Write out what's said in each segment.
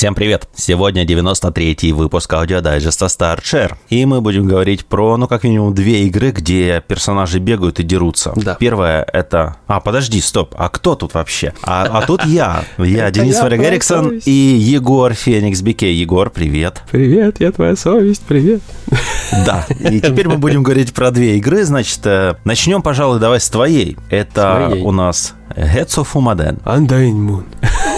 Всем привет! Сегодня 93-й выпуск аудиодайджеста Start Share. И мы будем говорить про, ну, как минимум, две игры, где персонажи бегают и дерутся. Да. Первая это... А, подожди, стоп, а кто тут вообще? А, а тут я. Я Денис Варяг Эриксон и Егор Феникс Бике. Егор, привет. Привет, я твоя совесть, привет. Да, и теперь мы будем говорить про две игры. Значит, э, начнем, пожалуй, давай с твоей. Это у нас Heads of Umaden. Undying Moon.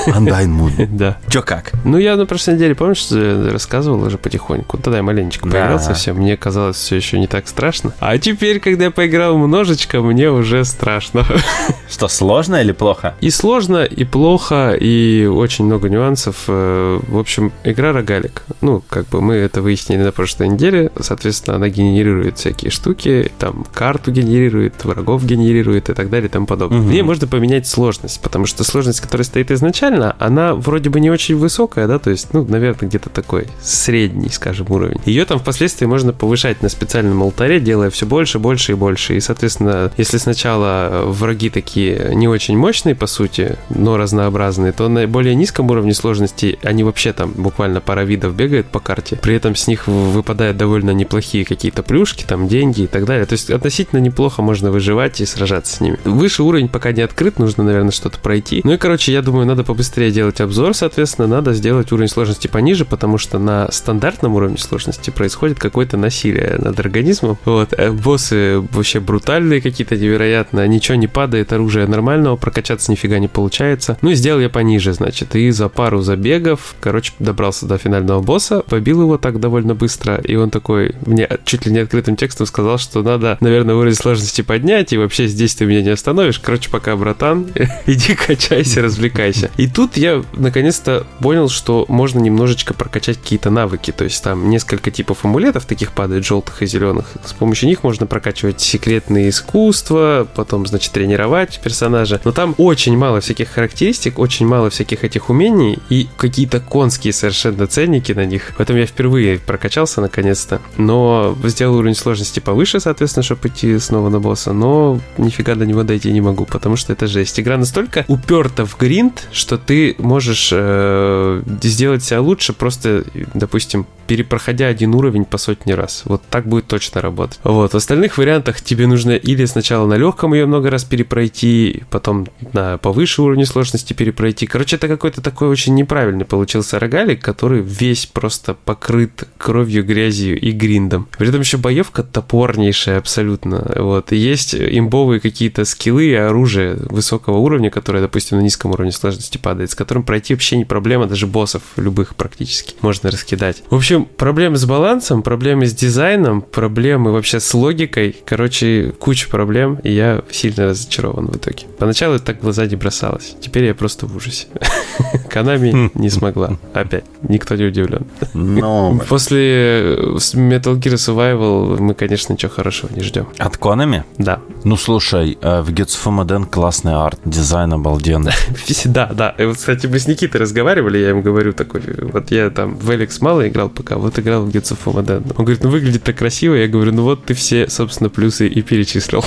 Undying Moon. Да. Чё как? Ну, я на прошлой неделе, помнишь, э, рассказывал уже потихоньку. Тогда я маленечко поиграл совсем. Мне казалось все еще не так страшно. А теперь, когда я поиграл немножечко, мне уже страшно. Что, сложно или плохо? И сложно, и плохо, и очень много нюансов. Э, В общем, игра рогалик. Ну, как бы мы это выяснили на прошлой неделе. Соответственно, она генерирует всякие штуки, там карту генерирует, врагов генерирует и так далее и тому подобное. В ней можно поменять сложность, потому что сложность, которая стоит изначально, она вроде бы не очень высокая, да, то есть, ну, наверное, где-то такой средний, скажем, уровень. Ее там впоследствии можно повышать на специальном алтаре, делая все больше, больше и больше. И, соответственно, если сначала э, враги такие не очень мощные, по сути, но разнообразные, то на более низком уровне сложности они вообще там буквально пара видов бегают по карте. При этом с них выпадают довольно неплохие какие-то плюшки, там деньги и так далее. То есть относительно неплохо можно выживать и сражаться с ними. Выше уровень пока не открыт, нужно, наверное, что-то пройти. Ну и, короче, я думаю, надо побыстрее делать обзор, соответственно, надо сделать уровень сложности пониже, потому что на стандартном уровне сложности происходит какое-то насилие над организмом. Вот, э, боссы вообще брутальные какие-то невероятно, ничего не падает, оружие нормального, прокачаться нифига не получается. Ну и сделал я пониже, значит, и за пару забегов, короче, добрался до финального босса, побил его так довольно быстро, и он такой мне чуть ли не открытым текстом сказал, что надо, наверное, уровень сложности поднять, и вообще здесь ты меня не остановишь. Короче, пока, братан, иди качайся, развлекайся. И тут я наконец-то понял, что можно немножечко прокачать какие-то навыки. То есть там несколько типов амулетов таких падает, желтых и зеленых. С помощью них можно прокачивать секретные искусства, потом, значит, тренировать персонажа. Но там очень мало всяких характеристик, очень мало всяких этих умений и какие-то конские совершенно ценники на них. Поэтому я впервые прокачался наконец-то. Но сделал уровень сложности повыше, соответственно, чтобы идти снова на босса. Но нифига до него дойти не могу, потому что это жесть. Игра настолько уперта в гринд, что ты можешь э, сделать себя лучше, просто, допустим, перепроходя один уровень по сотни раз. Вот так будет точно работать. Вот. В остальных вариантах тебе нужно или сначала на легком ее много раз перепройти, потом на повыше уровне сложности перепройти. Короче, это какой-то такой очень неправильный получился рогалик, который весь просто покрыт кровью, грязью и гриндом. При этом еще боевка топорнейшая абсолютно. Вот. И есть имбовые какие-то скиллы и оружие высокого уровня, которое, допустим, на низком уровне сложности падает, с которым пройти вообще не проблема, даже боссов любых практически можно раскидать. В общем, проблемы с балансом, проблемы с дизайном, проблемы вообще с логикой. Короче, куча проблем, и я сильно разочарован в итоге. Поначалу это так в глаза не бросалось. Теперь я просто в ужасе. Канами не смогла. Опять. Никто не удивлен. Ну, После э, Metal Gear Survival мы, конечно, ничего хорошего не ждем. от Konami? Да. Ну, слушай, э, в Gets Modern классный арт, дизайн обалденный. Да, да. Вот, кстати, мы с Никитой разговаривали, я ему говорю такой, вот я там в Эликс мало играл пока, вот играл в Gets of Modern. Он говорит, ну выглядит так красиво, я говорю, ну вот ты все, собственно, плюсы и перечислил.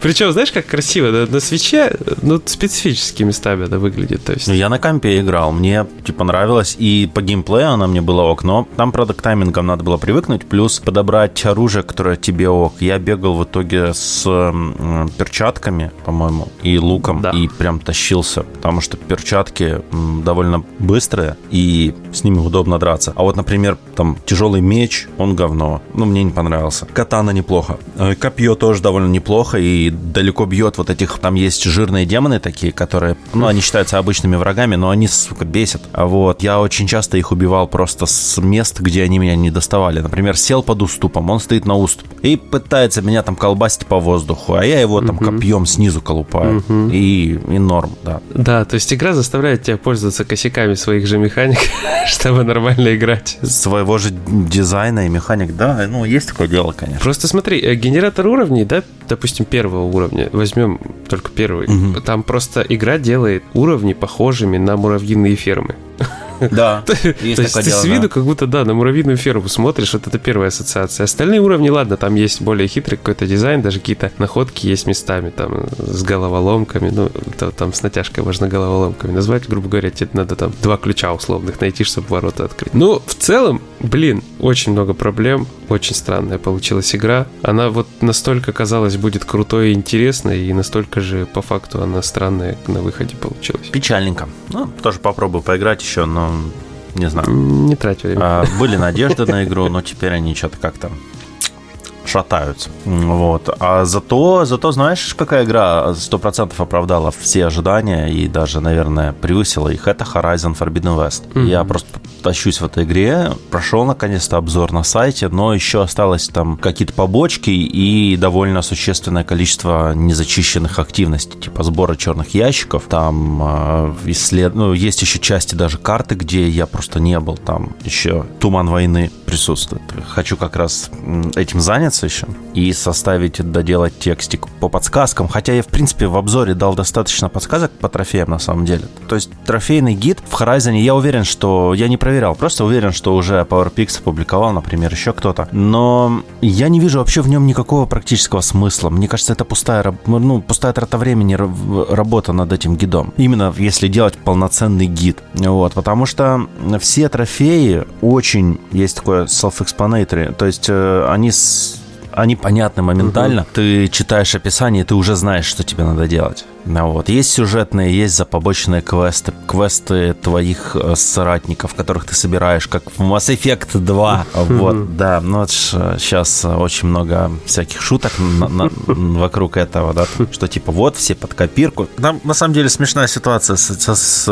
Причем, знаешь, как красиво, да, на свече, ну, специфически местами это выглядит, то есть... Ну, я на компе играл, мне, типа, нравилось, и по геймплею она мне была ок, но там, правда, к таймингам надо было привыкнуть, плюс подобрать оружие, которое тебе ок. Я бегал в итоге с перчатками, по-моему, и луком, Да. и прям тащился, потому что перчатки довольно быстрые, и с ними удобно драться. А вот, например, там, тяжелый меч, он говно, ну, мне не понравился. Катана неплохо. Э, Копье тоже довольно неплохо, и далеко бьет вот этих, там есть жирные демоны такие, которые, ну, они считаются обычными врагами, но они, сука, бесят. А вот я очень часто их убивал просто с мест, где они меня не доставали. Например, сел под уступом, он стоит на уступ и пытается меня там колбасить по воздуху, а я его там копьем снизу колупаю. И, и норм, да. Да, то есть игра заставляет тебя пользоваться косяками своих же механик, чтобы нормально играть. Своего же дизайна и механик, да, ну, есть такое дело, конечно. Просто смотри, э, генератор уровней, да, допустим, первого уровня, возьмем только первый, Мгм. там просто игра делает уровни похожими на муравьиные фермы. Да, То есть ты с виду как будто, да, на муравьиную ферму смотришь, вот это первая ассоциация. Остальные уровни, ладно, там есть более хитрый какой-то дизайн, даже какие-то находки есть местами, там, с головоломками, ну, там с натяжкой можно головоломками назвать, грубо говоря, тебе надо там два ключа условных найти, чтобы ворота открыть. Ну, в целом, блин, очень много проблем, очень странная получилась игра. Она вот настолько, казалось, будет крутой и интересной, и настолько же, по факту, она странная на выходе получилась. Печальненько. Ну, тоже попробую поиграть еще, но не знаю. Не трать время. А, были надежды на игру, но теперь они что-то как-то шатаются. Вот. А зато, зато знаешь, какая игра 100% оправдала все ожидания и даже, наверное, превысила их? Это Horizon Forbidden West. Mm-hmm. Я просто тащусь в этой игре, прошел наконец-то обзор на сайте, но еще осталось там какие-то побочки и довольно существенное количество незачищенных активностей, типа сбора черных ящиков, там э, исслед... ну, есть еще части даже карты, где я просто не был, там еще туман войны присутствует. Хочу как раз этим заняться еще и составить, доделать текстик по подсказкам, хотя я, в принципе, в обзоре дал достаточно подсказок по трофеям на самом деле. То есть трофейный гид в Horizon, я уверен, что я не проверял, просто уверен, что уже PowerPix опубликовал, например, еще кто-то. Но я не вижу вообще в нем никакого практического смысла. Мне кажется, это пустая, ну, пустая трата времени работа над этим гидом. Именно если делать полноценный гид. Вот, потому что все трофеи очень есть такое self-explanatory, то есть э, они с они понятны моментально. Угу. Ты читаешь описание, и ты уже знаешь, что тебе надо делать. Ну вот. Есть сюжетные, есть за побочные квесты. Квесты твоих э, соратников, которых ты собираешь, как в Mass Effect 2. Вот, да. Ну, вот сейчас очень много всяких шуток на, на, вокруг этого, да, что типа вот все под копирку. Там, на самом деле, смешная ситуация с, с, с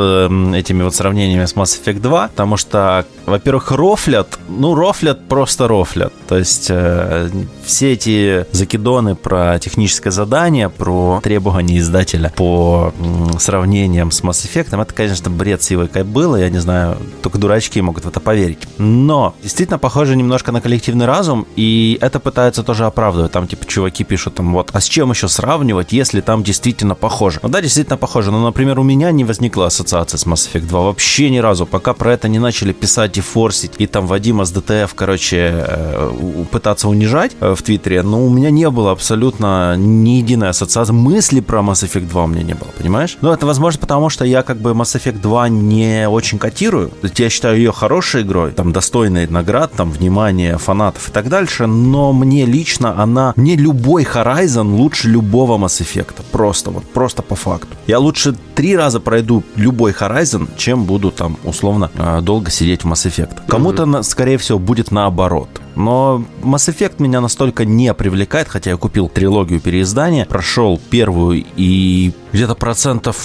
этими вот сравнениями с Mass Effect 2, потому что, во-первых, рофлят, ну, рофлят просто рофлят. То есть э, все эти закидоны про техническое задание, про требования издателя деле, по сравнениям с Mass Effect, это, конечно, бред сивой было, я не знаю, только дурачки могут в это поверить. Но действительно похоже немножко на коллективный разум, и это пытаются тоже оправдывать. Там, типа, чуваки пишут там, вот, а с чем еще сравнивать, если там действительно похоже? Ну да, действительно похоже, но, например, у меня не возникла ассоциация с Mass Effect 2 вообще ни разу, пока про это не начали писать и форсить, и там Вадима с ДТФ, короче, э, пытаться унижать э, в Твиттере, но у меня не было абсолютно ни единой ассоциации мысли про Mass Effect 2 у меня не было, понимаешь? Ну, это возможно потому, что я как бы Mass Effect 2 не очень котирую. То есть я считаю ее хорошей игрой, там, достойной наград, там, внимания фанатов и так дальше, но мне лично она, мне любой Horizon лучше любого Mass Effect. Просто вот, просто по факту. Я лучше три раза пройду любой Horizon, чем буду там, условно, а, долго сидеть в Mass Effect. Кому-то, скорее всего, будет наоборот. Но Mass Effect меня настолько не привлекает, хотя я купил трилогию переиздания, прошел первую и где-то процентов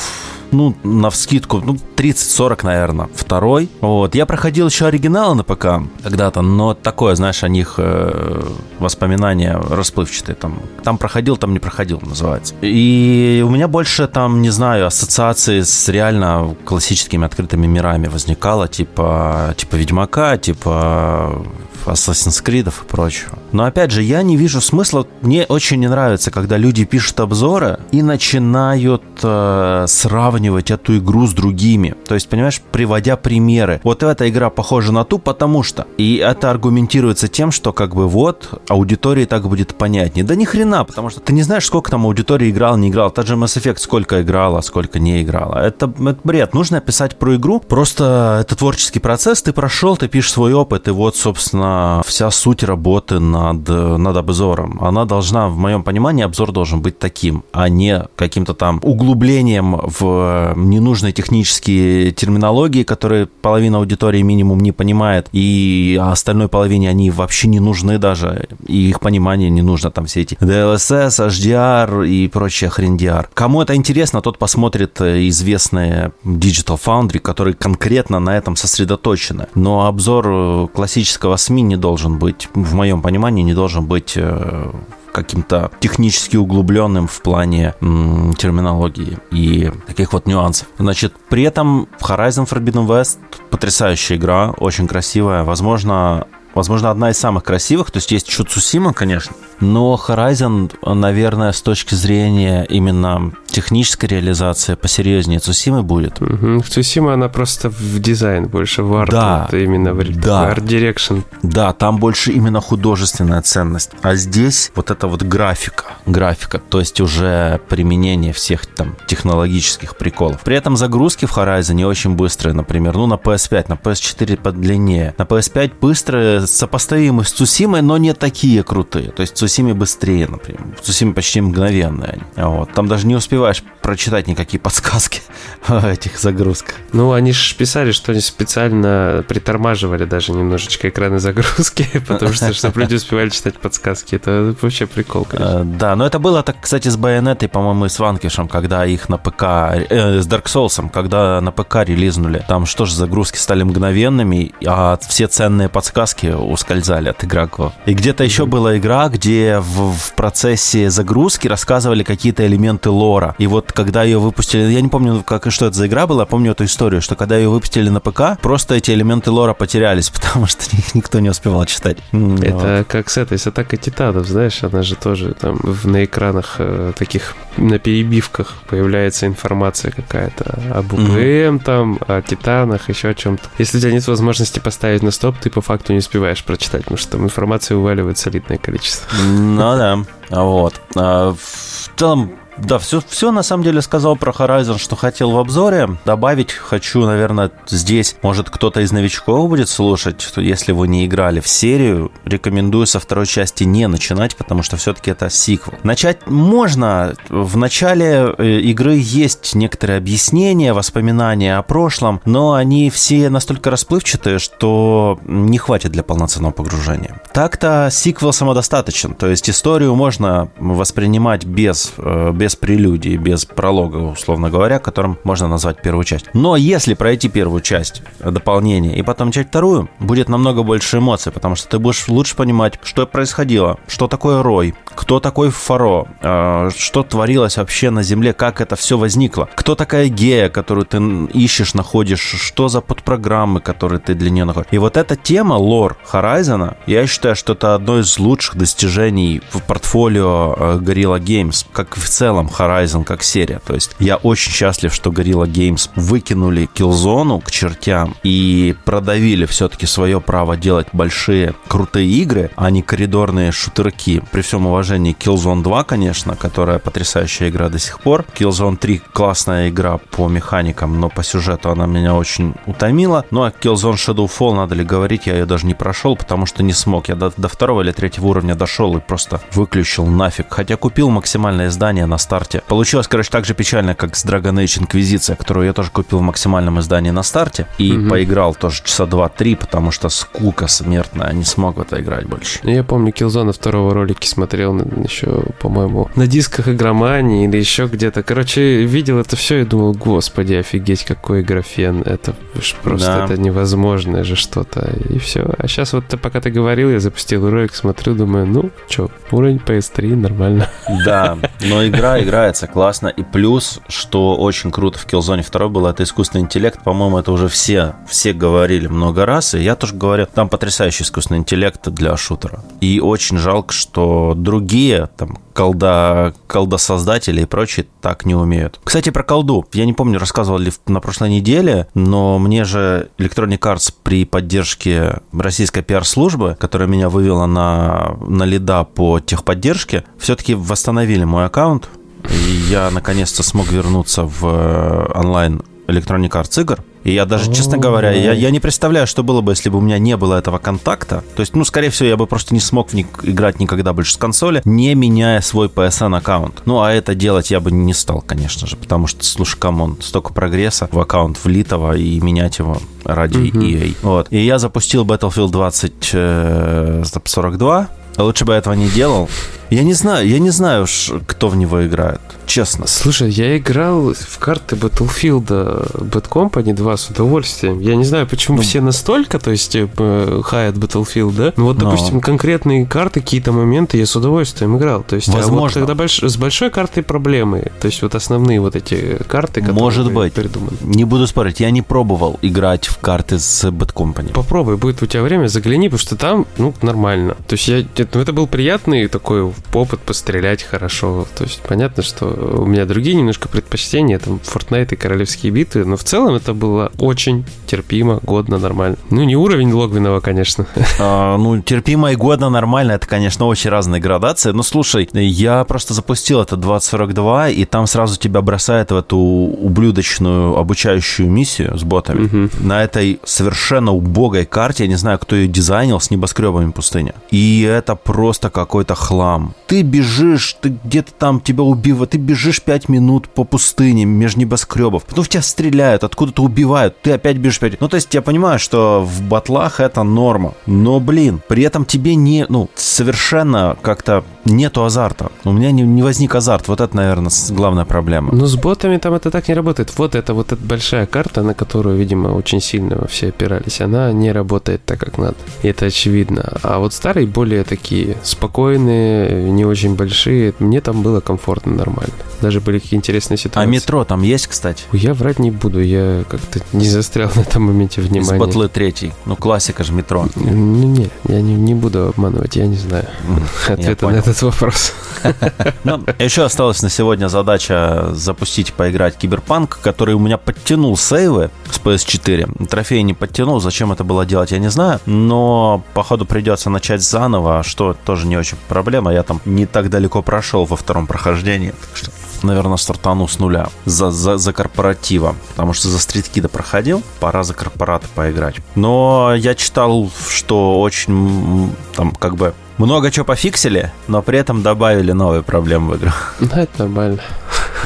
ну, на вскидку, ну, 30-40, наверное, второй. Вот. Я проходил еще оригиналы на ПК когда-то, но такое, знаешь, о них э, воспоминания расплывчатые. Там, там проходил, там не проходил, называется. И у меня больше там, не знаю, ассоциации с реально классическими открытыми мирами возникало, типа, типа Ведьмака, типа Assassin's Creed и прочего. Но опять же, я не вижу смысла. Мне очень не нравится, когда люди пишут обзоры и начинают э, сравнивать эту игру с другими. То есть, понимаешь, приводя примеры. Вот эта игра похожа на ту, потому что. И это аргументируется тем, что как бы вот аудитории так будет понятнее. Да ни хрена, потому что ты не знаешь, сколько там аудитории играл, не играл. Та же Mass Effect сколько играла, сколько не играла. Это, это бред. Нужно писать про игру. Просто это творческий процесс. Ты прошел, ты пишешь свой опыт, и вот, собственно, вся суть работы над, над обзором. Она должна, в моем понимании, обзор должен быть таким, а не каким-то там углублением в ненужные технические терминологии, которые половина аудитории минимум не понимает, и остальной половине они вообще не нужны даже, и их понимание не нужно, там все эти DLSS, HDR и прочее хрендиар. Кому это интересно, тот посмотрит известные Digital Foundry, которые конкретно на этом сосредоточены. Но обзор классического СМИ не должен быть, в моем понимании, не должен быть э, каким-то технически углубленным в плане м, терминологии и таких вот нюансов. Значит, при этом Horizon Forbidden West потрясающая игра, очень красивая. Возможно, возможно, одна из самых красивых. То есть есть Цусима, конечно, но Horizon, наверное, с точки зрения именно техническая реализация посерьезнее Цусимы будет. Угу. Цусима, она просто в дизайн больше, в арт, да, вот именно в да. art direction. Да, там больше именно художественная ценность. А здесь вот это вот графика. Графика, то есть уже применение всех там технологических приколов. При этом загрузки в Horizon не очень быстрые, например, ну на PS5, на PS4 подлиннее. На PS5 быстрые, сопоставимы с Цусимой, но не такие крутые. То есть Цусиме быстрее, например. Цусиме почти мгновенные. Вот. Там даже не успеваешь прочитать никакие подсказки в этих загрузках. Ну, они же писали, что они специально притормаживали даже немножечко экраны загрузки, потому что, чтобы люди успевали читать подсказки. Это вообще прикол, конечно. Э, да, но это было так, кстати, с Байонетой, по-моему, и с Ванкишем, когда их на ПК, э, с Dark Souls, когда на ПК релизнули. Там что же загрузки стали мгновенными, а все ценные подсказки ускользали от игроков. И где-то еще была игра, где в, в процессе загрузки рассказывали какие-то элементы лора. И вот когда ее выпустили, я не помню, как и что это за игра была, помню эту историю, что когда ее выпустили на ПК, просто эти элементы лора потерялись, потому что их никто не успевал читать. Это вот. как с этой, с атакой титанов, знаешь, она же тоже там на экранах э, таких, на перебивках появляется информация какая-то об УПМ, mm-hmm. там, о титанах, еще о чем-то. Если у тебя нет возможности поставить на стоп, ты по факту не успеваешь прочитать, потому что там информации уваливает солидное количество. Ну да, вот. А, в целом, да, все, все на самом деле сказал про Horizon, что хотел в обзоре. Добавить хочу, наверное, здесь, может, кто-то из новичков будет слушать, что если вы не играли в серию, рекомендую со второй части не начинать, потому что все-таки это сиквел. Начать можно. В начале э, игры есть некоторые объяснения, воспоминания о прошлом, но они все настолько расплывчатые, что не хватит для полноценного погружения. Так-то сиквел самодостаточен, то есть историю можно воспринимать без, э, без без прелюдии, без пролога, условно говоря, которым можно назвать первую часть. Но если пройти первую часть дополнения и потом начать вторую, будет намного больше эмоций, потому что ты будешь лучше понимать, что происходило, что такое Рой, кто такой Фаро, э, что творилось вообще на Земле, как это все возникло, кто такая Гея, которую ты ищешь, находишь, что за подпрограммы, которые ты для нее находишь. И вот эта тема, лор Horizon, я считаю, что это одно из лучших достижений в портфолио э, Gorilla Games, как в целом целом Horizon как серия. То есть я очень счастлив, что Gorilla Games выкинули Killzone к чертям и продавили все-таки свое право делать большие крутые игры, а не коридорные шутерки. При всем уважении Killzone 2, конечно, которая потрясающая игра до сих пор. Killzone 3 классная игра по механикам, но по сюжету она меня очень утомила. Ну а Killzone Shadowfall, надо ли говорить, я ее даже не прошел, потому что не смог. Я до, до второго или третьего уровня дошел и просто выключил нафиг. Хотя купил максимальное издание на старте. Получилось, короче, так же печально, как с Dragon Age Инквизиция, которую я тоже купил в максимальном издании на старте и угу. поиграл тоже часа два-три, потому что скука смертная, не смог в это играть больше. Я помню, Killzone второго ролики смотрел еще, по-моему, на дисках игромании или еще где-то. Короче, видел это все и думал, господи, офигеть, какой графен. Это просто да. это невозможное же что-то. И все. А сейчас вот пока ты говорил, я запустил ролик, смотрю, думаю, ну, что, уровень PS3, нормально. Да, но игра играется классно. И плюс, что очень круто в Killzone 2 было, это искусственный интеллект. По-моему, это уже все, все говорили много раз. И я тоже говорю, там потрясающий искусственный интеллект для шутера. И очень жалко, что другие, там, колда, колда-создатели и прочие так не умеют. Кстати, про колду. Я не помню, рассказывал ли на прошлой неделе, но мне же Electronic Arts при поддержке российской пиар-службы, которая меня вывела на, на лида по техподдержке, все-таки восстановили мой аккаунт, и я наконец-то смог вернуться в э, онлайн Electronic Arts игр. И я даже, честно говоря, я, я не представляю, что было бы, если бы у меня не было этого контакта. То есть, ну, скорее всего, я бы просто не смог в них играть никогда больше с консоли, не меняя свой PSN аккаунт. Ну, а это делать я бы не стал, конечно же, потому что, слушай, come on, столько прогресса в аккаунт влитого и менять его ради. EA. Вот. И я запустил Battlefield 2042, э, Лучше бы я этого не делал. Я не знаю, я не знаю, кто в него играет честно. Слушай, я играл в карты Battlefield Bad Company 2 с удовольствием. Я не знаю, почему ну, все настолько, то есть, э, хаят Battlefield, да? Ну вот, но... допустим, конкретные карты, какие-то моменты я с удовольствием играл. То есть, Возможно. а вот когда больш... с большой картой проблемы, то есть вот основные вот эти карты, которые Может быть. придуманы. Не буду спорить, я не пробовал играть в карты с Bad Company. Попробуй, будет у тебя время, загляни, потому что там, ну, нормально. То есть я Поэтому это был приятный такой опыт пострелять хорошо. То есть понятно, что у меня другие немножко предпочтения, там Fortnite и Королевские битвы, но в целом это было очень терпимо, годно, нормально. Ну, не уровень Логвинова, конечно. А, ну, терпимо и годно, нормально, это, конечно, очень разные градации. Но слушай, я просто запустил это 2042, и там сразу тебя бросает в эту ублюдочную обучающую миссию с ботами. Угу. На этой совершенно убогой карте, я не знаю, кто ее дизайнил, с небоскребами пустыня. И это просто какой-то хлам. Ты бежишь, ты где-то там тебя убивают, ты бежишь 5 минут по пустыне между небоскребов, потом в тебя стреляют, откуда-то убивают, ты опять бежишь 5 Ну, то есть я понимаю, что в батлах это норма, но, блин, при этом тебе не, ну, совершенно как-то нету азарта. У меня не, не возник азарт. Вот это, наверное, главная проблема. Ну, с ботами там это так не работает. Вот это вот эта большая карта, на которую, видимо, очень сильно все опирались, она не работает так, как надо. И это очевидно. А вот старые более такие спокойные, не очень большие. Мне там было комфортно, нормально. Даже были какие интересные ситуации. А метро там есть, кстати? Я врать не буду. Я как-то не застрял на этом моменте внимания. Из батлы третий. Ну, классика же метро. Ну, не, я не, не буду обманывать. Я не знаю ответа на этот вопрос. Ну, еще осталась на сегодня задача запустить, поиграть Киберпанк, который у меня подтянул сейвы с PS4. Трофей не подтянул, зачем это было делать, я не знаю. Но, походу, придется начать заново, что тоже не очень проблема. Я там не так далеко прошел во втором прохождении. Так что наверное, стартану с нуля за, за, за корпоратива, потому что за стриткида проходил, пора за корпораты поиграть. Но я читал, что очень там как бы много чего пофиксили, но при этом добавили новые проблемы в игру. Ну, это нормально.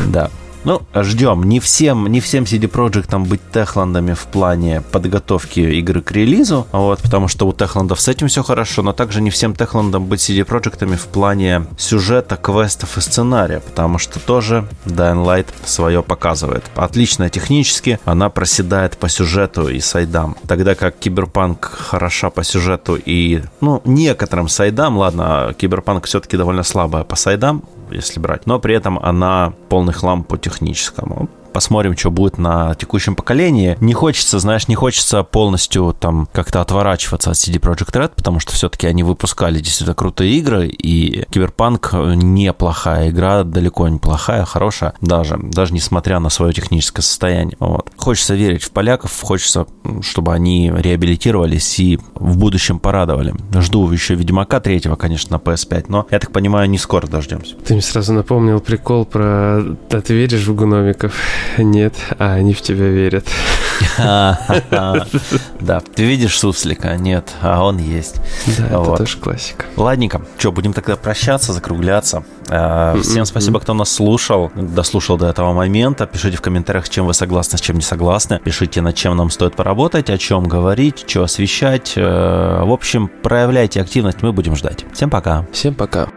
Да. Ну, ждем. Не всем, не всем CD Projekt быть Techland ами в плане подготовки игры к релизу, вот, потому что у Techland ов с этим все хорошо, но также не всем Techland ам быть CD Projekt в плане сюжета, квестов и сценария, потому что тоже Dying Light свое показывает. Отлично технически, она проседает по сюжету и сайдам, тогда как Киберпанк хороша по сюжету и, ну, некоторым сайдам, ладно, Киберпанк все-таки довольно слабая по сайдам, если брать, но при этом она полный хлам по техническому посмотрим, что будет на текущем поколении. Не хочется, знаешь, не хочется полностью там как-то отворачиваться от CD Projekt Red, потому что все-таки они выпускали действительно крутые игры, и Киберпанк неплохая игра, далеко не плохая, хорошая, даже, даже несмотря на свое техническое состояние. Вот. Хочется верить в поляков, хочется, чтобы они реабилитировались и в будущем порадовали. Жду еще Ведьмака третьего, конечно, на PS5, но, я так понимаю, не скоро дождемся. Ты мне сразу напомнил прикол про «А ты веришь в гномиков?» Нет, а они в тебя верят. Да, ты видишь суслика? Нет, а он есть. Да, это тоже классика. Ладненько, что, будем тогда прощаться, закругляться. А, всем спасибо, кто нас слушал, дослушал до этого момента. Пишите в комментариях, чем вы согласны, с чем не согласны. Пишите, над чем нам стоит поработать, о чем говорить, что освещать. Э, в общем, проявляйте активность, мы будем ждать. Всем пока. Всем пока.